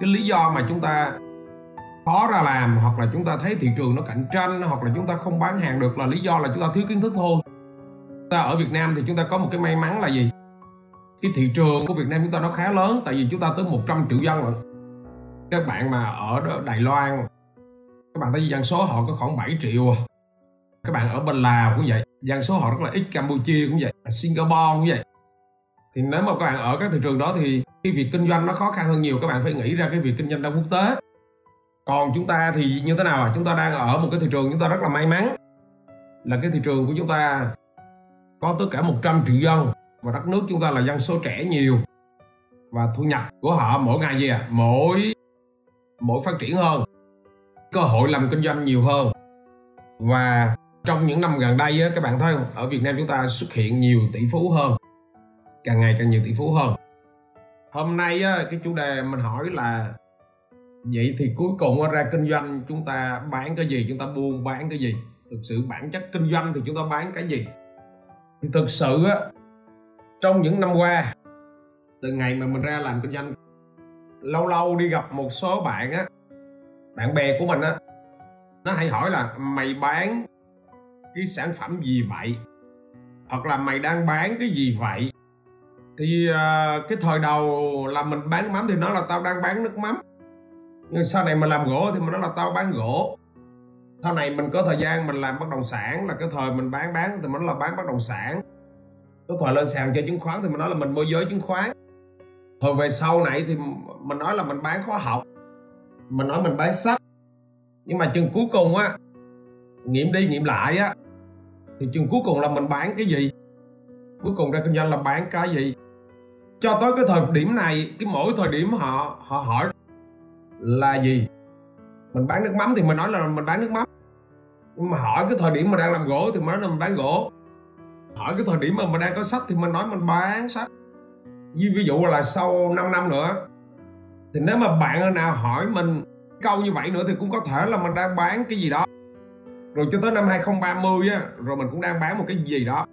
cái lý do mà chúng ta khó ra làm, hoặc là chúng ta thấy thị trường nó cạnh tranh, hoặc là chúng ta không bán hàng được là lý do là chúng ta thiếu kiến thức thôi. Ta ở Việt Nam thì chúng ta có một cái may mắn là gì? Cái thị trường của Việt Nam chúng ta nó khá lớn, tại vì chúng ta tới 100 triệu dân rồi. Các bạn mà ở Đài Loan, các bạn thấy dân số họ có khoảng 7 triệu à. các bạn ở bên Lào cũng vậy, dân số họ rất là ít, Campuchia cũng vậy, Singapore cũng vậy thì nếu mà các bạn ở các thị trường đó thì cái việc kinh doanh nó khó khăn hơn nhiều, các bạn phải nghĩ ra cái việc kinh doanh ra quốc tế. Còn chúng ta thì như thế nào chúng ta đang ở một cái thị trường chúng ta rất là may mắn, là cái thị trường của chúng ta có tất cả 100 triệu dân và đất nước chúng ta là dân số trẻ nhiều. Và thu nhập của họ mỗi ngày gì à mỗi mỗi phát triển hơn, cơ hội làm kinh doanh nhiều hơn. Và trong những năm gần đây các bạn thấy không? Ở Việt Nam chúng ta xuất hiện nhiều tỷ phú hơn càng ngày càng nhiều tỷ phú hơn. Hôm nay á, cái chủ đề mình hỏi là vậy thì cuối cùng ra kinh doanh chúng ta bán cái gì chúng ta buôn bán cái gì? Thực sự bản chất kinh doanh thì chúng ta bán cái gì? Thì thực sự á trong những năm qua từ ngày mà mình ra làm kinh doanh lâu lâu đi gặp một số bạn á bạn bè của mình á nó hay hỏi là mày bán cái sản phẩm gì vậy? Hoặc là mày đang bán cái gì vậy? Thì à, cái thời đầu là mình bán mắm thì nó là tao đang bán nước mắm. Nhưng sau này mình làm gỗ thì mình nói là tao bán gỗ. Sau này mình có thời gian mình làm bất động sản, là cái thời mình bán bán thì mình nói là bán bất động sản. Cái thời lên sàn chơi chứng khoán thì mình nói là mình môi giới chứng khoán. Thời về sau này thì mình nói là mình bán khóa học. Mình nói mình bán sách. Nhưng mà chừng cuối cùng á, nghiệm đi nghiệm lại á, thì chừng cuối cùng là mình bán cái gì? Cuối cùng ra kinh doanh là bán cái gì? Cho tới cái thời điểm này cái mỗi thời điểm họ họ hỏi là gì? Mình bán nước mắm thì mình nói là mình bán nước mắm. Nhưng mà hỏi cái thời điểm mà đang làm gỗ thì mình nói là mình bán gỗ. Hỏi cái thời điểm mà mình đang có sách thì mình nói mình bán sách. Ví, ví dụ là sau 5 năm nữa thì nếu mà bạn nào hỏi mình câu như vậy nữa thì cũng có thể là mình đang bán cái gì đó. Rồi cho tới năm 2030 á rồi mình cũng đang bán một cái gì đó.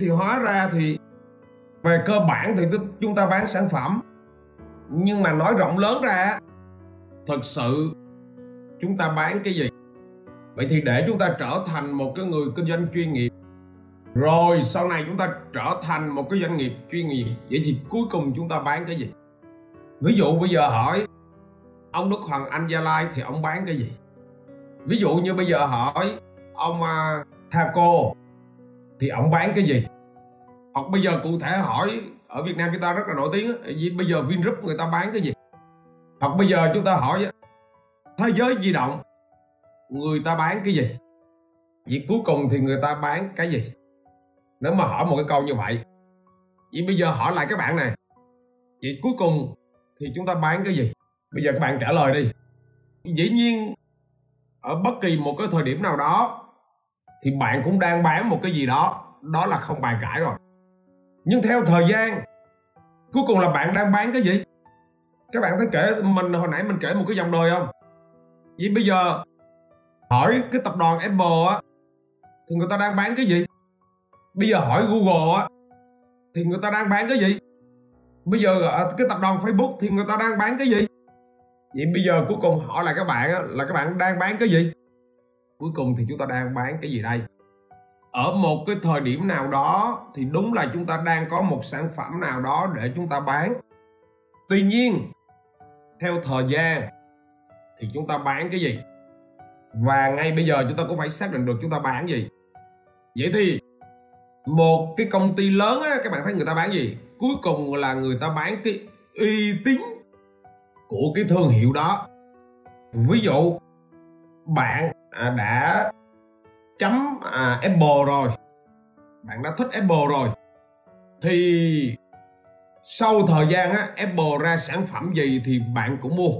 Thì hóa ra thì về cơ bản thì chúng ta bán sản phẩm. Nhưng mà nói rộng lớn ra thật sự chúng ta bán cái gì? Vậy thì để chúng ta trở thành một cái người kinh doanh chuyên nghiệp. Rồi sau này chúng ta trở thành một cái doanh nghiệp chuyên nghiệp vậy thì cuối cùng chúng ta bán cái gì? Ví dụ bây giờ hỏi ông Đức Hoàng Anh Gia Lai thì ông bán cái gì? Ví dụ như bây giờ hỏi ông uh, Thaco thì ông bán cái gì? Hoặc bây giờ cụ thể hỏi, ở Việt Nam chúng ta rất là nổi tiếng vì bây giờ Vingroup người ta bán cái gì? Hoặc bây giờ chúng ta hỏi thế giới di động, người ta bán cái gì? Vậy cuối cùng thì người ta bán cái gì? Nếu mà hỏi một cái câu như vậy vậy bây giờ hỏi lại các bạn này vậy cuối cùng thì chúng ta bán cái gì? Bây giờ các bạn trả lời đi. Dĩ nhiên, ở bất kỳ một cái thời điểm nào đó, thì bạn cũng đang bán một cái gì đó đó là không bàn cãi rồi nhưng theo thời gian cuối cùng là bạn đang bán cái gì? Các bạn thấy kể mình hồi nãy mình kể một cái dòng đời không? Vậy bây giờ hỏi cái tập đoàn Apple á thì người ta đang bán cái gì? Bây giờ hỏi Google á thì người ta đang bán cái gì? Bây giờ ờ, cái tập đoàn Facebook thì người ta đang bán cái gì? Vậy bây giờ cuối cùng hỏi lại các bạn á, là các bạn đang bán cái gì? Cuối cùng thì chúng ta đang bán cái gì đây? Ở một cái thời điểm nào đó thì đúng là chúng ta đang có một sản phẩm nào đó để chúng ta bán. Tuy nhiên, theo thời gian thì chúng ta bán cái gì? Và ngay bây giờ chúng ta cũng phải xác định được chúng ta bán gì. Vậy thì một cái công ty lớn á, các bạn thấy người ta bán gì? Cuối cùng là người ta bán cái uy tín của cái thương hiệu đó. Ví dụ, bạn à, đã chấm à, Apple rồi. Bạn đã thích Apple rồi. Thì sau thời gian á, Apple ra sản phẩm gì thì bạn cũng mua.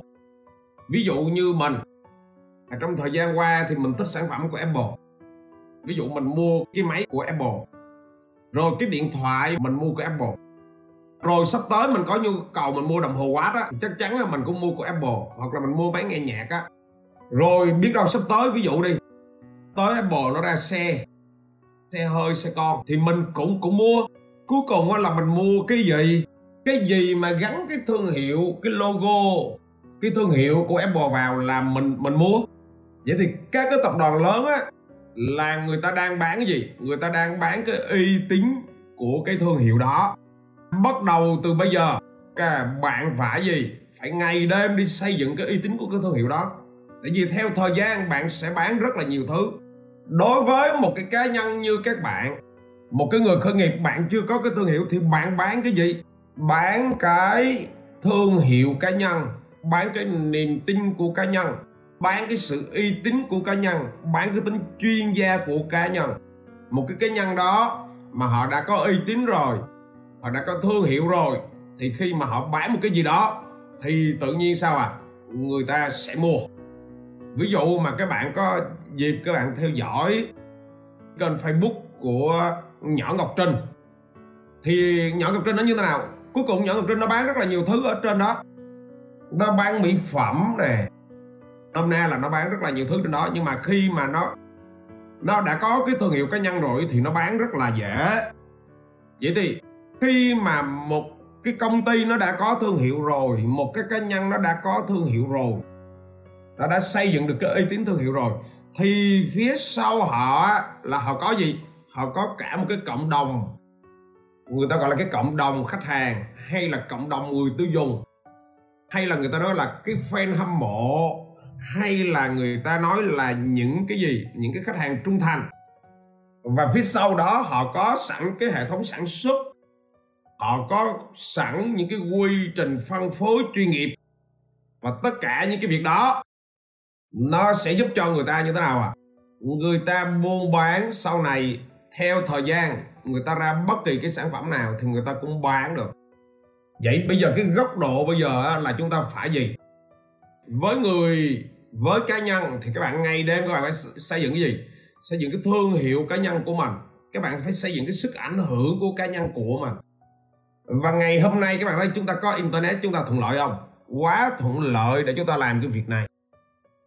Ví dụ như mình à, trong thời gian qua thì mình thích sản phẩm của Apple. Ví dụ mình mua cái máy của Apple rồi cái điện thoại mình mua của Apple. Rồi sắp tới mình có nhu cầu mình mua đồng hồ watch á chắc chắn là mình cũng mua của Apple hoặc là mình mua máy nghe nhạc á. Rồi biết đâu sắp tới ví dụ đi tới Apple nó ra xe xe hơi, xe con. Thì mình cũng cũng mua. Cuối cùng là mình mua cái gì? Cái gì mà gắn cái thương hiệu, cái logo, cái thương hiệu của Apple vào là mình mình mua. Vậy thì các cái tập đoàn lớn á là người ta đang bán cái gì? Người ta đang bán cái uy tín của cái thương hiệu đó. Bắt đầu từ bây giờ, các bạn phải gì? Phải ngày đêm đi xây dựng cái uy tín của cái thương hiệu đó. Tại vì theo thời gian, bạn sẽ bán rất là nhiều thứ đối với một cái cá nhân như các bạn, một cái người khởi nghiệp, bạn chưa có cái thương hiệu thì bạn bán cái gì? Bán cái thương hiệu cá nhân, bán cái niềm tin của cá nhân, bán cái sự uy tín của cá nhân, bán cái tính chuyên gia của cá nhân. Một cái cá nhân đó mà họ đã có uy tín rồi, họ đã có thương hiệu rồi, thì khi mà họ bán một cái gì đó, thì tự nhiên sao à? Người ta sẽ mua. Ví dụ mà các bạn có dịp các bạn theo dõi kênh facebook của nhỏ ngọc trinh. Thì nhỏ ngọc trinh nó như thế nào? Cuối cùng nhỏ ngọc trinh nó bán rất là nhiều thứ ở trên đó. Nó bán mỹ phẩm nè. Hôm nay là nó bán rất là nhiều thứ trên đó, nhưng mà khi mà nó nó đã có cái thương hiệu cá nhân rồi thì nó bán rất là dễ. Vậy thì khi mà một cái công ty nó đã có thương hiệu rồi, một cái cá nhân nó đã có thương hiệu rồi, nó đã xây dựng được cái uy tín thương hiệu rồi thì phía sau họ là họ có gì? Họ có cả một cái cộng đồng. Người ta gọi là cái cộng đồng khách hàng, hay là cộng đồng người tiêu dùng. Hay là người ta nói là cái fan hâm mộ. Hay là người ta nói là những cái gì? Những cái khách hàng trung thành. Và phía sau đó họ có sẵn cái hệ thống sản xuất. Họ có sẵn những cái quy trình phân phối chuyên nghiệp. Và tất cả những cái việc đó nó sẽ giúp cho người ta như thế nào à người ta buôn bán sau này theo thời gian, người ta ra bất kỳ cái sản phẩm nào thì người ta cũng bán được. Vậy bây giờ cái góc độ bây giờ là chúng ta phải gì? Với người, với cá nhân thì các bạn ngày đêm các bạn phải xây dựng cái gì? Xây dựng cái thương hiệu cá nhân của mình. Các bạn phải xây dựng cái sức ảnh hưởng của cá nhân của mình. Và ngày hôm nay các bạn thấy chúng ta có internet, chúng ta thuận lợi không? Quá thuận lợi để chúng ta làm cái việc này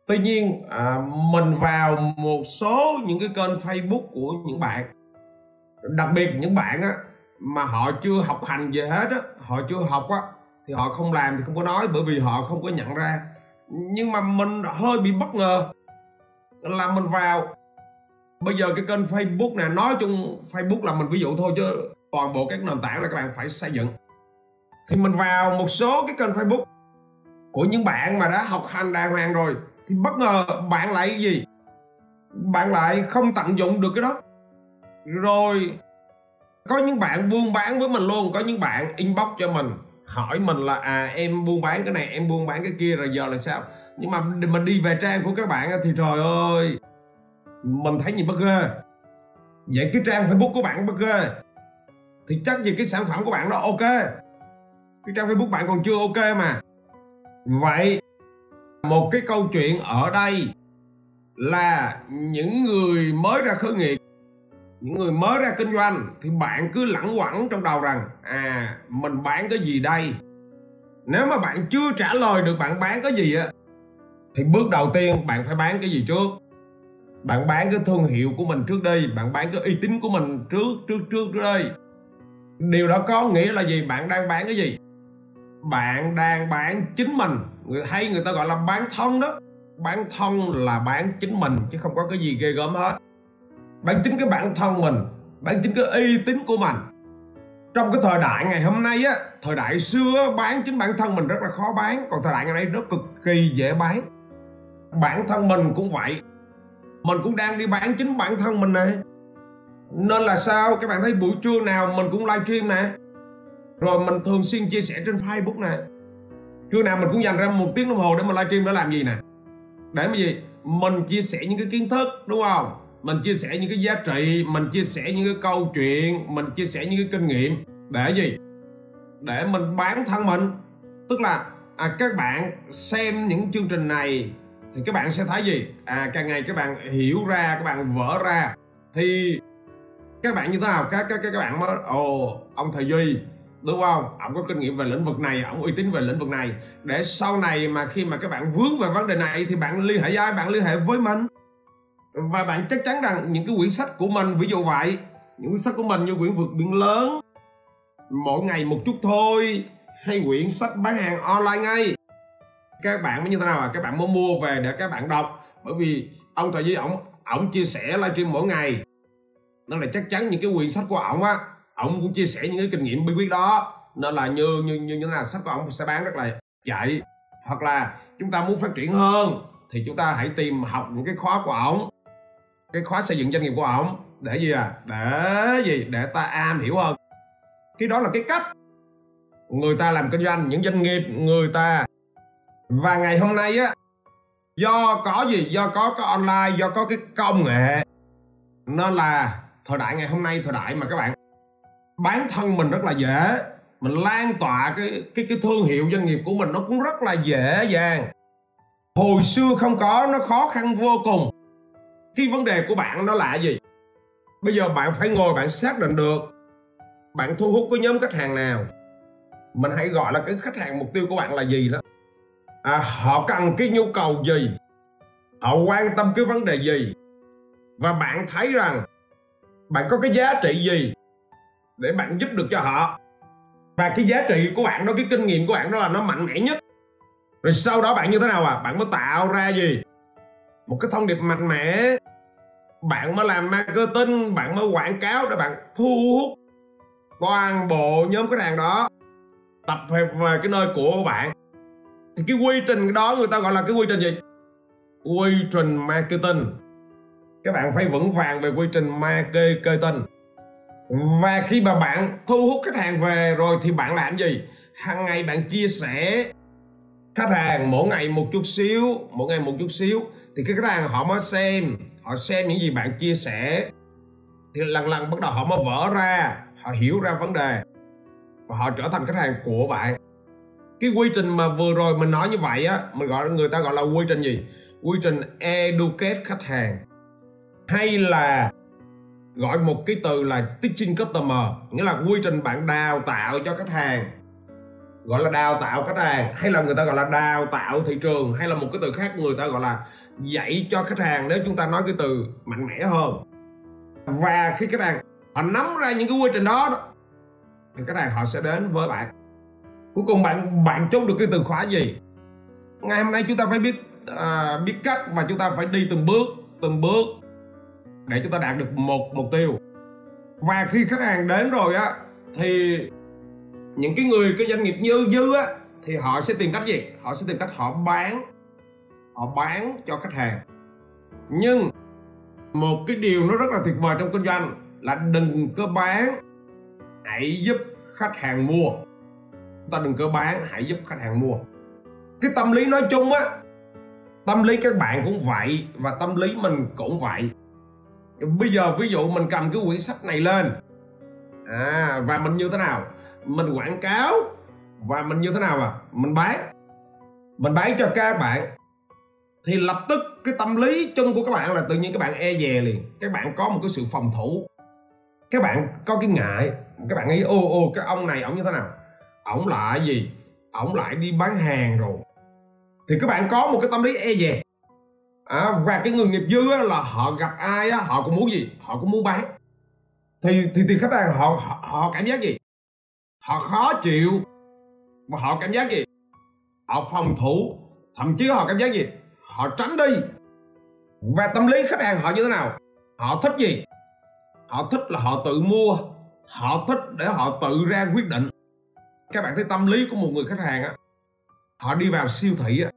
tuy nhiên à, mình vào một số những cái kênh facebook của những bạn đặc biệt những bạn á mà họ chưa học hành về hết á họ chưa học á thì họ không làm thì không có nói bởi vì họ không có nhận ra. Nhưng mà mình hơi bị bất ngờ là mình vào. Bây giờ cái kênh Facebook này nói chung Facebook là mình ví dụ thôi chứ toàn bộ các nền tảng là các bạn phải xây dựng. Thì mình vào một số cái kênh Facebook của những bạn mà đã học hành đàng hoàng rồi thì bất ngờ bạn lại gì? Bạn lại không tận dụng được cái đó. Rồi, có những bạn buôn bán với mình luôn. Có những bạn inbox cho mình, hỏi mình là à em buôn bán cái này, em buôn bán cái kia, rồi giờ là sao? Nhưng mà mình đi về trang của các bạn thì trời ơi, mình thấy gì bất ghê vậy cái trang facebook của bạn bất ghê thì chắc gì cái sản phẩm của bạn đó ok. Cái trang facebook bạn còn chưa ok mà. Vậy một cái câu chuyện ở đây là những người mới ra khởi nghiệp, những người mới ra kinh doanh thì bạn cứ lẳng quẩn trong đầu rằng à mình bán cái gì đây? Nếu mà bạn chưa trả lời được bạn bán cái gì á, thì bước đầu tiên bạn phải bán cái gì trước? Bạn bán cái thương hiệu của mình trước đi, bạn bán cái uy tín của mình trước trước trước trước đi điều đó có nghĩa là gì? Bạn đang bán cái gì? Bạn đang bán chính mình người hay người ta gọi là bán thân đó. Bán thân là bán chính mình, chứ không có cái gì ghê gớm hết. Bán chính cái bản thân mình, bán chính cái uy tín của mình. Trong cái thời đại ngày hôm nay á, thời đại xưa bán chính bản thân mình rất là khó bán. Còn thời đại ngày nay rất cực kỳ dễ bán. Bản thân mình cũng vậy. Mình cũng đang đi bán chính bản thân mình này nên là sao? Các bạn thấy buổi trưa nào mình cũng livestream nè. Rồi mình thường xuyên chia sẻ trên facebook nè trưa nào mình cũng dành ra một tiếng đồng hồ để mình livestream để làm gì nè? Để cái gì? Mình chia sẻ những cái kiến thức đúng không? Mình chia sẻ những cái giá trị mình chia sẻ những cái câu chuyện mình chia sẻ những cái kinh nghiệm. Để gì? Để mình bán thân mình. Tức là à, các bạn xem những chương trình này thì các bạn sẽ thấy gì? À càng ngày các bạn hiểu ra các bạn vỡ ra. Thì các bạn như thế nào? Các các các bạn mới ồ ông thầy duy đúng không? Ông có kinh nghiệm về lĩnh vực này, ông uy tín về lĩnh vực này. Để sau này mà khi mà các bạn vướng về vấn đề này thì bạn liên hệ với ai? Bạn liên hệ với mình. Và bạn chắc chắn rằng những cái quyển sách của mình, ví dụ vậy, những quyển sách của mình như quyển vượt biển lớn, mỗi ngày một chút thôi, hay quyển sách bán hàng online ngay. Các bạn mới như thế nào à? Các bạn muốn mua về để các bạn đọc. Bởi vì ông thời với ổng ổng chia sẻ livestream mỗi ngày. Nên là chắc chắn những cái quyển sách của ổng á ông cũng chia sẻ những cái kinh nghiệm bí quyết đó. Nên là như như như như là sách của ông sẽ bán rất là chạy hoặc là chúng ta muốn phát triển hơn, thì chúng ta hãy tìm học những cái khóa của ổng cái khóa xây dựng doanh nghiệp của ổng để gì à? Để gì? Để ta am hiểu hơn. Cái đó là cái cách người ta làm kinh doanh, những doanh nghiệp người ta. Và ngày hôm nay á, do có gì? Do có cái online, do có cái công nghệ. Nên là thời đại ngày hôm nay, thời đại mà các bạn bán thân mình rất là dễ. Mình lan tỏa cái cái cái thương hiệu doanh nghiệp của mình nó cũng rất là dễ dàng. Hồi xưa không có nó khó khăn vô cùng. Cái vấn đề của bạn nó là gì? Bây giờ bạn phải ngồi bạn xác định được bạn thu hút cái nhóm khách hàng nào. Mình hãy gọi là cái khách hàng mục tiêu của bạn là gì đó? À, họ cần cái nhu cầu gì? Họ quan tâm cái vấn đề gì? Và bạn thấy rằng bạn có cái giá trị gì? Để bạn giúp được cho họ. Và cái giá trị của bạn đó, cái kinh nghiệm của bạn đó là nó mạnh mẽ nhất. Rồi sau đó bạn như thế nào à? Bạn mới tạo ra gì? Một cái thông điệp mạnh mẽ. Bạn mới làm marketing, bạn mới quảng cáo để bạn thu hút toàn bộ nhóm khách hàng đó, tập hợp về cái nơi của bạn. Thì cái quy trình đó người ta gọi là cái quy trình gì? Quy trình marketing. Các bạn phải vững vàng về quy trình marketing và khi mà bạn thu hút khách hàng về rồi thì bạn làm gì? Hàng ngày bạn chia sẻ khách hàng, mỗi ngày một chút xíu, mỗi ngày một chút xíu. Thì cái khách hàng họ mới xem, họ xem những gì bạn chia sẻ. Thì lần lần bắt đầu họ mới vỡ ra, họ hiểu ra vấn đề. Và họ trở thành khách hàng của bạn. Cái quy trình mà vừa rồi mình nói như vậy á, mình gọi, người ta gọi là quy trình gì? Quy trình educate khách hàng. Hay là gọi một cái từ là teaching customer nghĩa là quy trình bạn đào tạo cho khách hàng. Gọi là đào tạo khách hàng hay là người ta gọi là đào tạo thị trường hay là một cái từ khác người ta gọi là dạy cho khách hàng nếu chúng ta nói cái từ mạnh mẽ hơn. Và khi khách hàng họ nắm ra những cái quy trình đó thì khách hàng họ sẽ đến với bạn. Cuối cùng bạn bạn chốt được cái từ khóa gì? Ngày hôm nay chúng ta phải biết à, biết cách và chúng ta phải đi từng bước từng bước để chúng ta đạt được một mục tiêu. Và khi khách hàng đến rồi á, thì những cái người, cái doanh nghiệp như dư á, thì họ sẽ tìm cách gì? Họ sẽ tìm cách họ bán họ bán cho khách hàng. Nhưng một cái điều nó rất là tuyệt vời trong kinh doanh là đừng có bán, hãy giúp khách hàng mua. Ta đừng có bán, hãy giúp khách hàng mua. Cái tâm lý nói chung á, tâm lý các bạn cũng vậy và tâm lý mình cũng vậy bây giờ ví dụ mình cầm cái quyển sách này lên. À và mình như thế nào? Mình quảng cáo. Và mình như thế nào à? Mình bán. Mình bán cho các bạn. Thì lập tức cái tâm lý chung của các bạn là tự nhiên các bạn e dè liền. Các bạn có một cái sự phòng thủ. Các bạn có cái ngại. Các bạn nghĩ, ô ô, cái ông này ổng như thế nào? Ổng lại gì? Ổng lại đi bán hàng rồi. Thì các bạn có một cái tâm lý e dè à, và cái người nghiệp dư á, là họ gặp ai á, họ cũng muốn gì? Họ cũng muốn bán. Thì thì thì khách hàng họ, họ họ cảm giác gì? Họ khó chịu. Và họ cảm giác gì? Họ phòng thủ. Thậm chí họ cảm giác gì? Họ tránh đi. Và tâm lý khách hàng họ như thế nào? Họ thích gì? Họ thích là họ tự mua. Họ thích để họ tự ra quyết định. Các bạn thấy tâm lý của một người khách hàng á họ đi vào siêu thị á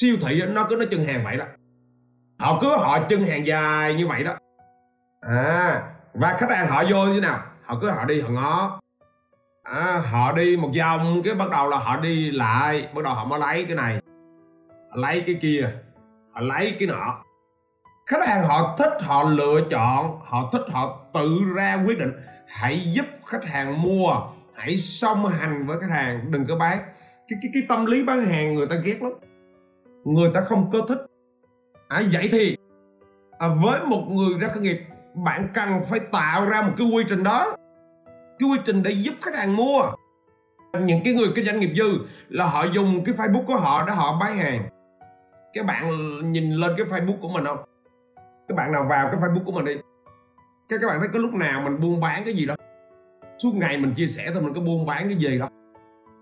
siêu thị nó cứ nó chân hàng vậy đó. Họ cứ họ chân hàng dài như vậy đó. À và khách hàng họ vô như thế nào? Họ cứ họ đi họ ngó. À, họ đi một vòng cái bắt đầu là họ đi lại bắt đầu họ mới lấy cái này họ lấy cái kia họ lấy cái nọ. Khách hàng họ thích họ lựa chọn họ thích họ tự ra quyết định. Hãy giúp khách hàng mua hãy song hành với khách hàng đừng có bán. Cái cái cái tâm lý bán hàng người ta ghét lắm người ta không có thích. À, vậy thì à, với một người ra khởi nghiệp bạn cần phải tạo ra một cái quy trình đó. Cái quy trình để giúp khách hàng mua. Những cái người cái doanh nghiệp dư là họ dùng cái facebook của họ để họ bán hàng. Các bạn nhìn lên cái facebook của mình không? Các bạn nào vào cái facebook của mình đi. Các các bạn thấy có lúc nào mình buôn bán cái gì đó suốt ngày mình chia sẻ thôi mình có buôn bán cái gì đó.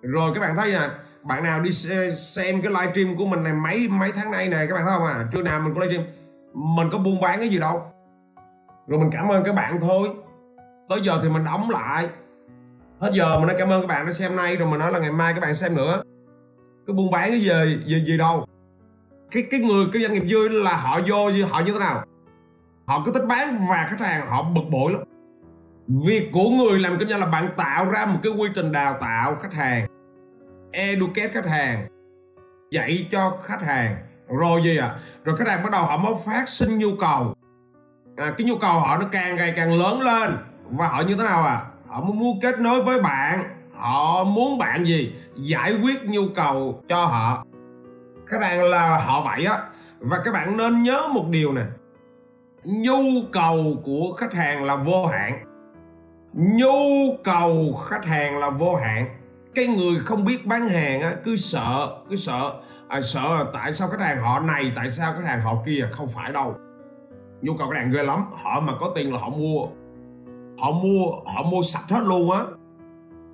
Rồi các bạn thấy nè bạn nào đi xem cái livestream của mình này mấy mấy tháng nay này các bạn thấy không à? Trưa nào mình có livestream mình có buôn bán cái gì đâu. Rồi mình cảm ơn các bạn thôi. Tới giờ thì mình đóng lại. Hết giờ mình nói cảm ơn các bạn đã xem nay, rồi mình nói là ngày mai các bạn xem nữa. Cái buôn bán cái gì gì gì đâu. Cái cái người, cái doanh nghiệp dư là họ vô họ như thế nào? Họ cứ thích bán và khách hàng họ bực bội lắm. Việc của người làm kinh doanh là bạn tạo ra một cái quy trình đào tạo khách hàng educate khách hàng dạy cho khách hàng. Rồi gì à rồi khách hàng bắt đầu họ mới phát sinh nhu cầu. À, cái nhu cầu họ nó càng ngày càng lớn lên. Và họ như thế nào à họ muốn kết nối với bạn. Họ muốn bạn gì? Giải quyết nhu cầu cho họ. Khách hàng là họ vậy á. Và các bạn nên nhớ một điều nè. Nhu cầu của khách hàng là vô hạn. Nhu cầu khách hàng là vô hạn cái người không biết bán hàng á, cứ sợ cứ sợ. À, sợ là tại sao khách hàng họ này tại sao khách hàng họ kia không phải đâu. Nhu cầu khách hàng ghê lắm. Họ mà có tiền là họ mua. Họ mua họ mua sạch hết luôn á.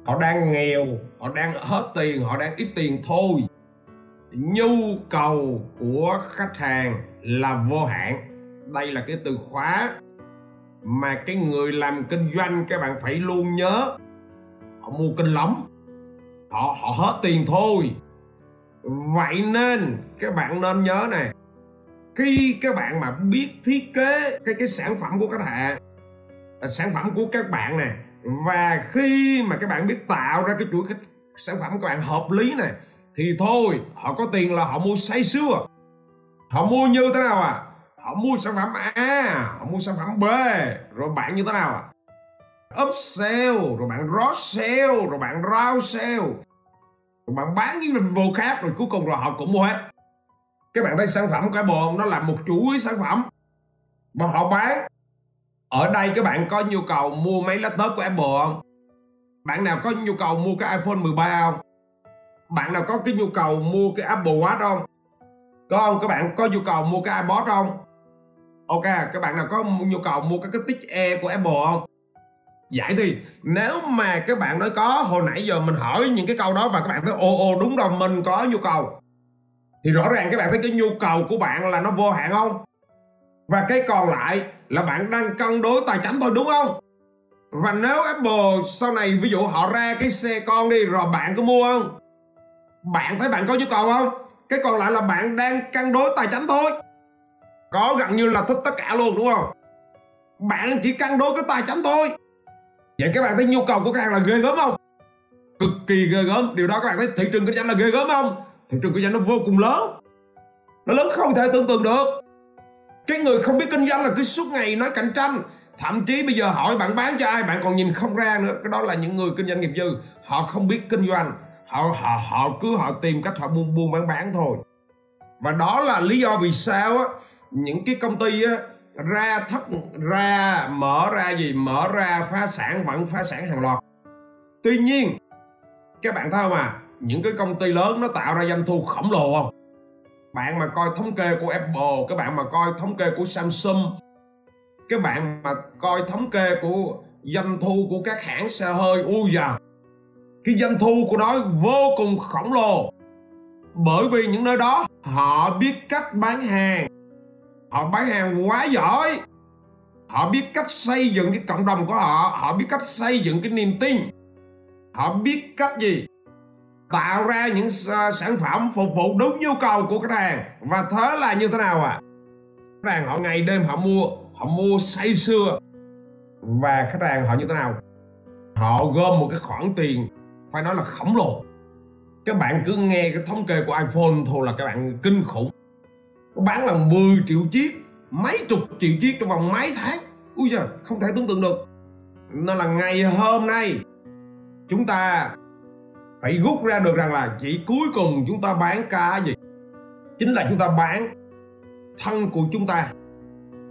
Họ đang nghèo họ đang hết tiền họ đang ít tiền thôi. Nhu cầu của khách hàng là vô hạn. Đây là cái từ khóa mà cái người làm kinh doanh các bạn phải luôn nhớ. Họ mua kinh lắm họ họ hết tiền thôi. Vậy nên, các bạn nên nhớ nè, khi các bạn mà biết thiết kế cái cái sản phẩm của khách hàng à, sản phẩm của các bạn nè, và khi mà các bạn biết tạo ra cái chuỗi sản phẩm của bạn hợp lý nè, thì thôi, họ có tiền là họ mua say sưa họ mua như thế nào à? Họ mua sản phẩm A, họ mua sản phẩm B, rồi bạn như thế nào à? Upsell rồi bạn cross sell rồi bạn round sell rồi bạn bán những dịch vụ khác rồi cuối cùng rồi họ cũng mua hết. Các bạn thấy sản phẩm của Apple nó là một chuỗi sản phẩm mà họ bán. Ở đây các bạn có nhu cầu mua máy laptop của Apple không? Bạn nào có nhu cầu mua cái iPhone 13 không? Bạn nào có cái nhu cầu mua cái Apple Watch không? Có không? Các bạn có nhu cầu mua cái iPod không? Ok, các bạn nào có nhu cầu mua cái cái tích e của Apple không? Vậy thì nếu mà các bạn nói có, hồi nãy giờ mình hỏi những cái câu đó và các bạn thấy ô ô, đúng rồi, mình có nhu cầu. Thì rõ ràng các bạn thấy cái nhu cầu của bạn là nó vô hạn không? Và cái còn lại là bạn đang cân đối tài chính thôi, đúng không? Và nếu Apple sau này, ví dụ họ ra cái xe con đi, rồi bạn có mua không? Bạn thấy bạn có nhu cầu không? Cái còn lại là bạn đang cân đối tài chính thôi. Có gần như là thích tất cả luôn, đúng không? Bạn chỉ cân đối cái tài chính thôi vậy các bạn thấy nhu cầu của khách hàng là ghê gớm không? Cực kỳ ghê gớm. Điều đó các bạn thấy thị trường kinh doanh là ghê gớm không? Thị trường kinh doanh nó vô cùng lớn. Nó lớn không thể tưởng tượng được. Cái người không biết kinh doanh là cứ suốt ngày nói cạnh tranh. Thậm chí bây giờ hỏi bạn bán cho ai, bạn còn nhìn không ra nữa. Cái đó là những người kinh doanh nghiệp dư. Họ không biết kinh doanh. Họ họ họ cứ họ tìm cách họ buôn buôn bán bán thôi. Và đó là lý do vì sao á, những cái công ty á ra thấp, ra mở ra gì? Mở ra phá sản, vẫn phá sản hàng loạt. Tuy nhiên, các bạn thấy không à? Những cái công ty lớn nó tạo ra doanh thu khổng lồ không? Bạn mà coi thống kê của Apple, các bạn mà coi thống kê của Samsung, các bạn mà coi thống kê của doanh thu của các hãng xe hơi u già cái doanh thu của nó vô cùng khổng lồ. Bởi vì những nơi đó, họ biết cách bán hàng họ bán hàng quá giỏi. Họ biết cách xây dựng cái cộng đồng của họ. Họ biết cách xây dựng cái niềm tin. Họ biết cách gì? Tạo ra những ờ, sản phẩm phục vụ đúng nhu cầu của khách hàng. Và thế là như thế nào ạ? À? khách hàng họ ngày đêm họ mua họ mua say sưa. Và khách hàng họ như thế nào? Họ gom một cái khoản tiền, phải nói là khổng lồ. Các bạn cứ nghe cái thống kê của iPhone thôi là các bạn kinh khủng nó bán là 10 triệu chiếc, mấy chục triệu chiếc trong vòng mấy tháng. Ui giời, không thể tưởng tượng được. Nên là ngày hôm nay, chúng ta phải rút ra được rằng là chỉ cuối cùng chúng ta bán cái gì? Chính là chúng ta bán thân của chúng ta.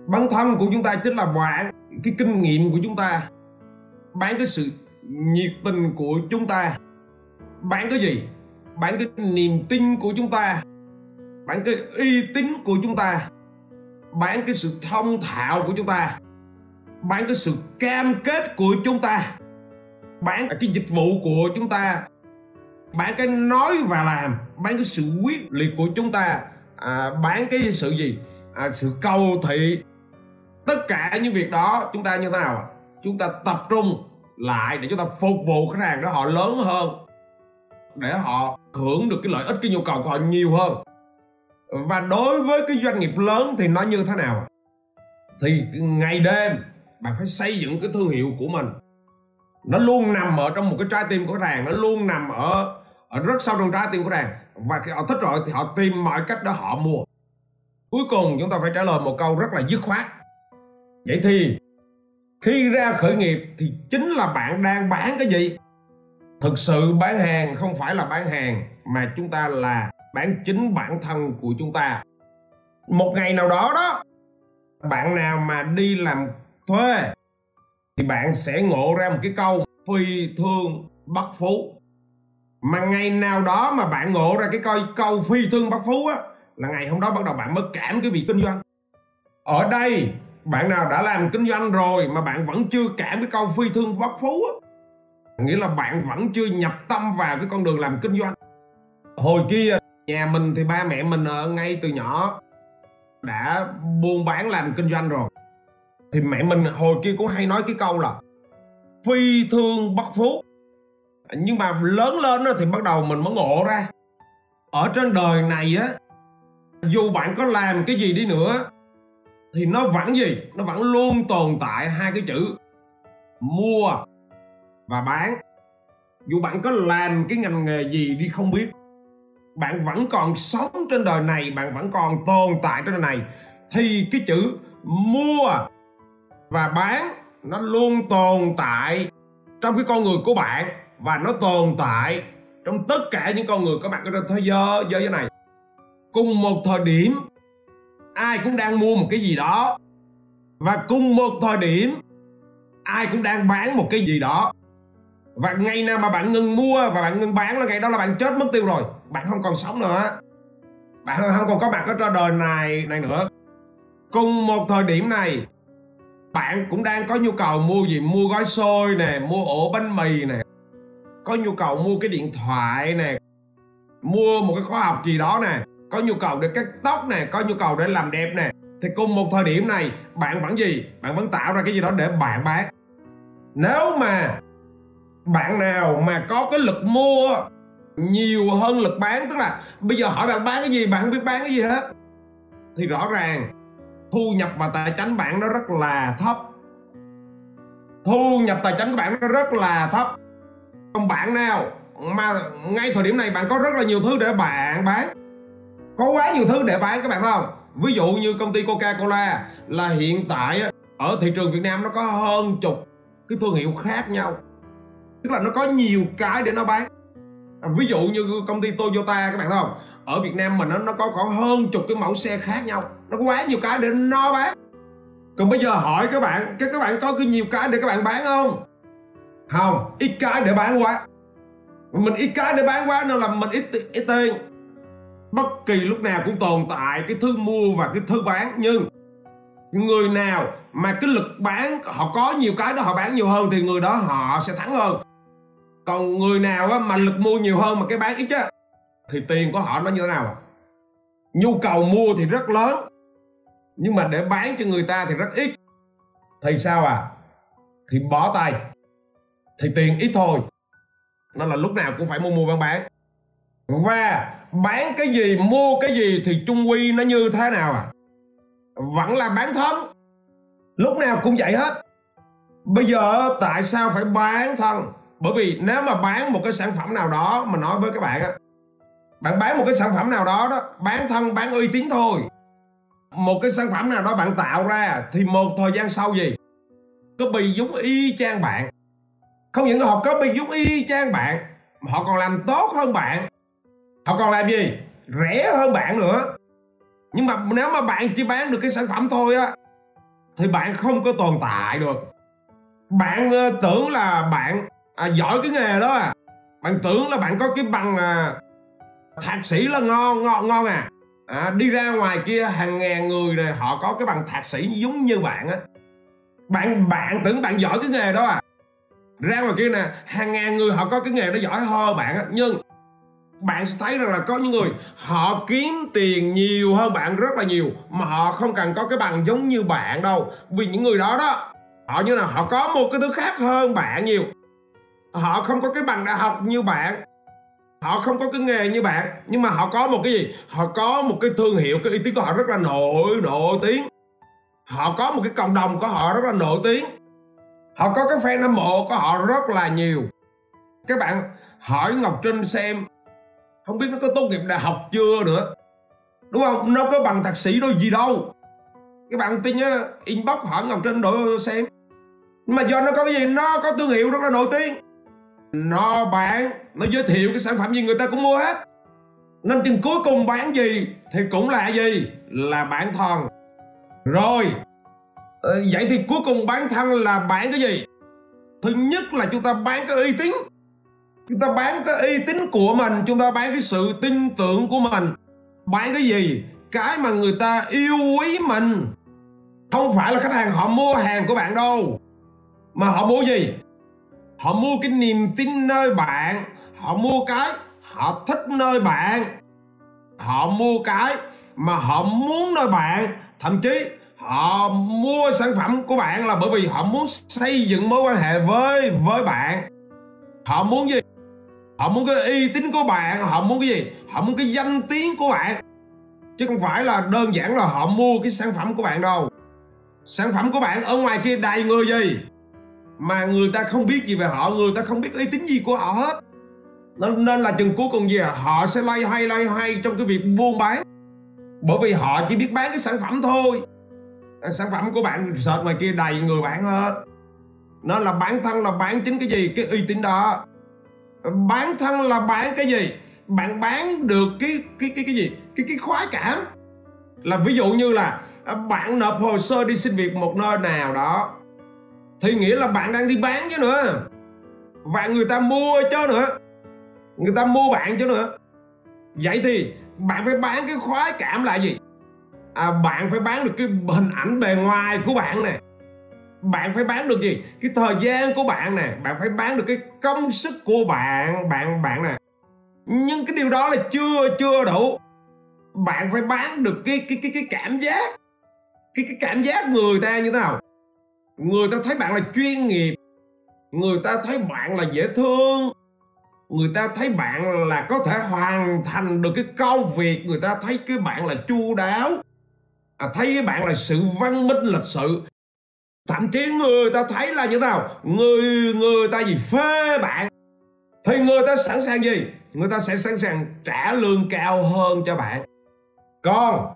Bản thân của chúng ta chính là bạn. Cái kinh nghiệm của chúng ta. Bán cái sự nhiệt tình của chúng ta. Bán cái gì? Bán cái niềm tin của chúng ta bản cái uy tín của chúng ta. Bản cái sự thông thạo của chúng ta. Bản cái sự cam kết của chúng ta. Bản cái dịch vụ của chúng ta. Bán cái nói và làm. Bán cái sự quyết liệt của chúng ta. À, bán cái sự gì? À, sự cầu thị. Tất cả những việc đó chúng ta như thế nào chúng ta tập trung lại để chúng ta phục vụ khách hàng đó họ lớn hơn. Để họ hưởng được cái lợi ích cái nhu cầu của họ nhiều hơn và đối với cái doanh nghiệp lớn thì nó như thế nào thì ngày đêm, bạn phải xây dựng cái thương hiệu của mình. Nó luôn nằm ở trong một cái trái tim của ràng, nó luôn nằm ở ở rất sâu trong trái tim của ràng. Và khi họ thích rồi thì họ tìm mọi cách để họ mua. Cuối cùng chúng ta phải trả lời một câu rất là dứt khoát. Vậy thì, khi ra khởi nghiệp thì chính là bạn đang bán cái gì? Thực sự bán hàng không phải là bán hàng, mà chúng ta là bản chính bản thân của chúng ta. Một ngày nào đó đó, bạn nào mà đi làm thuê, thì bạn sẽ ngộ ra một cái câu phi thương bất phú. Mà ngày nào đó mà bạn ngộ ra cái câu câu phi thương bất phú á, là ngày hôm đó bắt đầu bạn mất cảm cái việc kinh doanh. Ở đây, bạn nào đã làm kinh doanh rồi mà bạn vẫn chưa cảm cái câu phi thương bất phú á, nghĩa là bạn vẫn chưa nhập tâm vào cái con đường làm kinh doanh. Hồi kia nhà mình thì ba mẹ mình ở ngay từ nhỏ đã buôn bán làm kinh doanh rồi. Thì mẹ mình hồi kia cũng hay nói cái câu là phi thương bất phú nhưng mà lớn lên thì bắt đầu mình mới ngộ ra. Ở trên đời này á, dù bạn có làm cái gì đi nữa, thì nó vẫn gì? Nó vẫn luôn tồn tại hai cái chữ, mua và bán. Dù bạn có làm cái ngành nghề gì đi không biết bạn vẫn còn sống trên đời này, bạn vẫn còn tồn tại trên đời này, thì cái chữ mua và bán nó luôn tồn tại trong cái con người của bạn và nó tồn tại trong tất cả những con người có mặt ở trên thế giới giới này. Cùng một thời điểm, ai cũng đang mua một cái gì đó. Và cùng một thời điểm, ai cũng đang bán một cái gì đó. Và ngày nào mà bạn ngừng mua và bạn ngừng bán là ngày đó là bạn chết mất tiêu rồi bạn không còn sống nữa. Bạn không còn có mặt ở trên đời này này nữa. Cùng một thời điểm này, bạn cũng đang có nhu cầu mua gì? Mua gói xôi nè, mua ổ bánh mì nè, có nhu cầu mua cái điện thoại nè, mua một cái khóa học gì đó nè, có nhu cầu để cắt tóc nè, có nhu cầu để làm đẹp nè. Thì cùng một thời điểm này, bạn vẫn gì? Bạn vẫn tạo ra cái gì đó để bạn bán. Nếu mà bạn nào mà có cái lực mua nhiều hơn lực bán, tức là bây giờ hỏi bạn bán cái gì, bạn không biết bán cái gì hết. Thì rõ ràng, thu nhập và tài chính bạn nó rất là thấp. Thu nhập tài chính của bạn nó rất là thấp. Còn bạn nào mà ngay thời điểm này bạn có rất là nhiều thứ để bạn bán. Có quá nhiều thứ để bán các bạn thấy không? Ví dụ như công ty coca cola là hiện tại ở thị trường việt nam nó có hơn chục cái thương hiệu khác nhau. Tức là nó có nhiều cái để nó bán. À, ví dụ như công ty toyota các bạn thấy không? Ở việt nam mình nó, nó có khoảng hơn chục cái mẫu xe khác nhau. Nó quá nhiều cái để nó bán. Còn bây giờ hỏi các bạn các các bạn có cái nhiều cái để các bạn bán không? Không ít cái để bán quá. Mình ít cái để bán quá nên là mình ít ít tiền. Bất kỳ lúc nào cũng tồn tại cái thứ mua và cái thứ bán nhưng người nào mà cái lực bán họ có nhiều cái đó họ bán nhiều hơn thì người đó họ sẽ thắng hơn còn người nào á, mà lực mua nhiều hơn mà cái bán ít á thì tiền của họ nó như thế nào à? Nhu cầu mua thì rất lớn nhưng mà để bán cho người ta thì rất ít. Thì sao à? Thì bỏ tay. Thì tiền ít thôi. Nó là lúc nào cũng phải mua mua bán bán. Và bán cái gì mua cái gì thì chung quy nó như thế nào à? Vẫn là bán thân lúc nào cũng vậy hết. Bây giờ tại sao phải bán thân? Bởi vì nếu mà bán một cái sản phẩm nào đó, mà nói với các bạn á, bạn bán một cái sản phẩm nào đó đó, bán thân, bán uy tín thôi. Một cái sản phẩm nào đó bạn tạo ra thì một thời gian sau gì? Copy giống y chang bạn. Không những họ copy giống y chang bạn, họ còn làm tốt hơn bạn. Họ còn làm gì? Rẻ hơn bạn nữa. Nhưng mà nếu mà bạn chỉ bán được cái sản phẩm thôi á, thì bạn không có tồn tại được. Bạn ờ, tưởng là bạn à, giỏi cái nghề đó à. Bạn tưởng là bạn có cái bằng à, thạc sĩ là ngon ngon ngon à. à đi ra ngoài kia hàng ngàn người này họ có cái bằng thạc sĩ giống như bạn á. Bạn bạn tưởng bạn giỏi cái nghề đó à. Ra ngoài kia nè hàng ngàn người họ có cái nghề đó giỏi hơn bạn á. Nhưng bạn sẽ thấy rằng là có những người họ kiếm tiền nhiều hơn bạn rất là nhiều mà họ không cần có cái bằng giống như bạn đâu. Vì những người đó đó họ như là họ có một cái thứ khác hơn bạn nhiều họ không có cái bằng đại học như bạn. Họ không có cái nghề như bạn. Nhưng mà họ có một cái gì? Họ có một cái thương hiệu, cái uy tín của họ rất là nổi nổi tiếng. Họ có một cái cộng đồng của họ rất là nổi tiếng. Họ có cái fan hâm mộ của họ rất là nhiều. Các bạn hỏi ngọc trinh xem, không biết nó có tốt nghiệp đại học chưa nữa. Đúng không? Nó có bằng thạc sĩ đâu gì đâu. Các bạn tin nhá inbox hỏi ngọc trinh đổi xem. Nhưng mà do nó có cái gì? Nó có thương hiệu rất là nổi tiếng nó bán, nó giới thiệu cái sản phẩm gì người ta cũng mua hết. Nên chừng cuối cùng bán gì thì cũng là gì? Là bản thân. Rồi ờ, vậy thì cuối cùng bán thân là bán cái gì? Thứ nhất là chúng ta bán cái uy tín. Chúng ta bán cái uy tín của mình, chúng ta bán cái sự tin tưởng của mình. Bán cái gì? Cái mà người ta yêu quý mình. Không phải là khách hàng họ mua hàng của bạn đâu. Mà họ mua gì? Họ mua cái niềm tin nơi bạn. Họ mua cái họ thích nơi bạn. Họ mua cái mà họ muốn nơi bạn. Thậm chí họ mua sản phẩm của bạn là bởi vì họ muốn xây dựng mối quan hệ với với bạn. Họ muốn gì? Họ muốn cái uy tín của bạn. Họ muốn cái gì? Họ muốn cái danh tiếng của bạn. Chứ không phải là đơn giản là họ mua cái sản phẩm của bạn đâu. Sản phẩm của bạn ở ngoài kia đầy người gì? Mà người ta không biết gì về họ người ta không biết uy tín gì của họ hết. Nên, nên là chừng cuối cùng gì à? Họ sẽ lay hay lay hay trong cái việc buôn bán. Bởi vì họ chỉ biết bán cái sản phẩm thôi. Sản phẩm của bạn sợ ngoài kia đầy người bán hết. Nó là bản thân là bán chính cái gì? Cái uy tín đó. Bán thân là bán cái gì? Bạn bán được cái cái cái cái gì? Cái cái khoái cảm. Là ví dụ như là à, bạn nộp hồ sơ đi xin việc một nơi nào đó thì nghĩa là bạn đang đi bán chứ nữa. Và người ta mua chứ nữa. Người ta mua bạn chứ nữa. Vậy thì bạn phải bán cái khoái cảm là gì? À, bạn phải bán được cái hình ảnh bề ngoài của bạn nè. Bạn phải bán được gì? Cái thời gian của bạn nè. Bạn phải bán được cái công sức của bạn bạn bạn nè. Nhưng cái điều đó là chưa chưa đủ. Bạn phải bán được cái cái cái cái cảm giác. Cái cái cảm giác người ta như thế nào? Người ta thấy bạn là chuyên nghiệp. Người ta thấy bạn là dễ thương. Người ta thấy bạn là có thể hoàn thành được cái công việc. Người ta thấy cái bạn là chu đáo. À, thấy cái bạn là sự văn minh lịch sự. Thậm chí người ta thấy là như thế nào? Người người ta gì? Phê bạn. Thì người ta sẵn sàng gì? Người ta sẽ sẵn sàng trả lương cao hơn cho bạn. Còn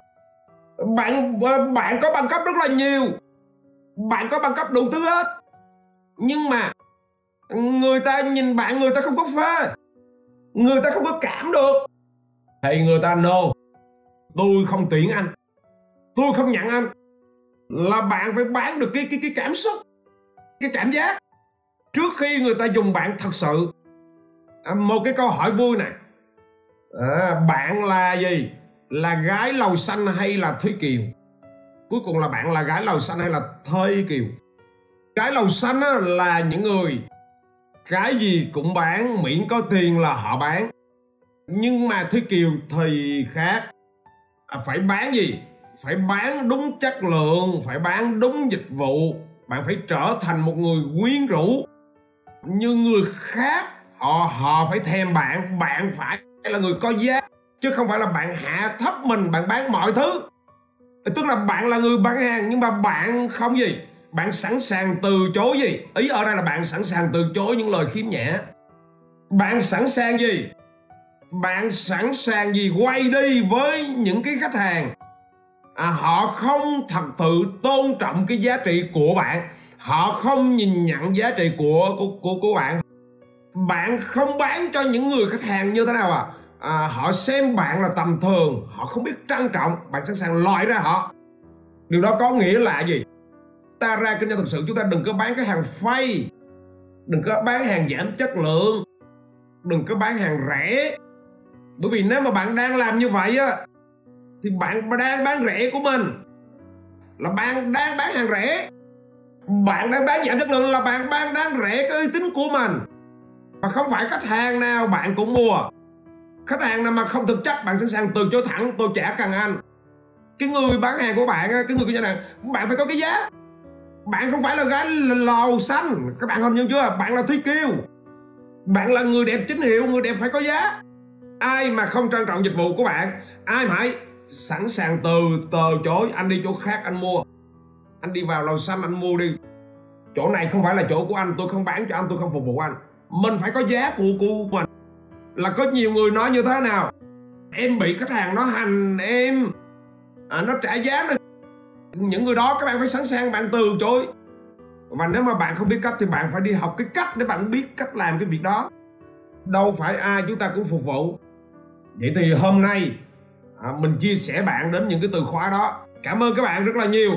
bạn bạn có bằng cấp rất là nhiều bạn có bằng cấp đủ thứ hết. Nhưng mà người ta nhìn bạn người ta không có phê. Người ta không có cảm được. Thì người ta no tôi không tuyển anh. Tôi không nhận anh. Là bạn phải bán được cái cái cái cảm xúc cái cảm giác. Trước khi người ta dùng bạn thật sự. À, một cái câu hỏi vui nè à, bạn là gì? Là gái lầu xanh hay là thúy kiều? Cuối cùng là bạn là gái lầu xanh hay là thơi kiều? Cái lầu xanh á, là những người cái gì cũng bán miễn có tiền là họ bán. Nhưng mà thơi kiều thì khác. À, phải bán gì? Phải bán đúng chất lượng phải bán đúng dịch vụ. Bạn phải trở thành một người quyến rũ. Như người khác họ họ phải thèm bạn bạn phải là người có giá. Chứ không phải là bạn hạ thấp mình bạn bán mọi thứ tức là bạn là người bán hàng nhưng mà bạn không gì? Bạn sẵn sàng từ chối gì? Ý ở đây là bạn sẵn sàng từ chối những lời khiếm nhã. Bạn sẵn sàng gì? Bạn sẵn sàng gì quay đi với những cái khách hàng? À, họ không thật sự tôn trọng cái giá trị của bạn. Họ không nhìn nhận giá trị của của của, của bạn. Bạn không bán cho những người khách hàng như thế nào à? À, họ xem bạn là tầm thường họ không biết trân trọng bạn sẵn sàng loại ra họ. Điều đó có nghĩa là gì? Ta ra kinh doanh thực sự chúng ta đừng có bán cái hàng phay đừng có bán hàng giảm chất lượng đừng có bán hàng rẻ. Bởi vì nếu mà bạn đang làm như vậy á thì bạn đang bán rẻ của mình. Là bạn đang bán hàng rẻ. Bạn đang bán giảm chất lượng là bạn đang bán rẻ cái uy tín của mình. Và không phải khách hàng nào bạn cũng mua khách hàng nào mà không thực chất, bạn sẵn sàng từ chối thẳng, tôi trả cần anh. Cái người bán hàng của bạn cái người kinh doanh hàng bạn phải có cái giá. Bạn không phải là gái lò xanh. Các bạn hình nhận chưa? Bạn là thi kiêu bạn là người đẹp chính hiệu, người đẹp phải có giá. Ai mà không trân trọng dịch vụ của bạn, ai mà hãy sẵn sàng từ từ chối, anh đi chỗ khác, anh mua. Anh đi vào lầu xanh, anh mua đi. Chỗ này không phải là chỗ của anh, tôi không bán cho anh, tôi không phục vụ anh. Mình phải có giá của của mình là có nhiều người nói như thế nào? Em bị khách hàng nó hành em. À, nó trả giá được những người đó các bạn phải sẵn sàng bạn từ chối. Và nếu mà bạn không biết cách thì bạn phải đi học cái cách để bạn biết cách làm cái việc đó. Đâu phải ai chúng ta cũng phục vụ. Vậy thì hôm nay à, mình chia sẻ bạn đến những cái từ khóa đó. Cảm ơn các bạn rất là nhiều.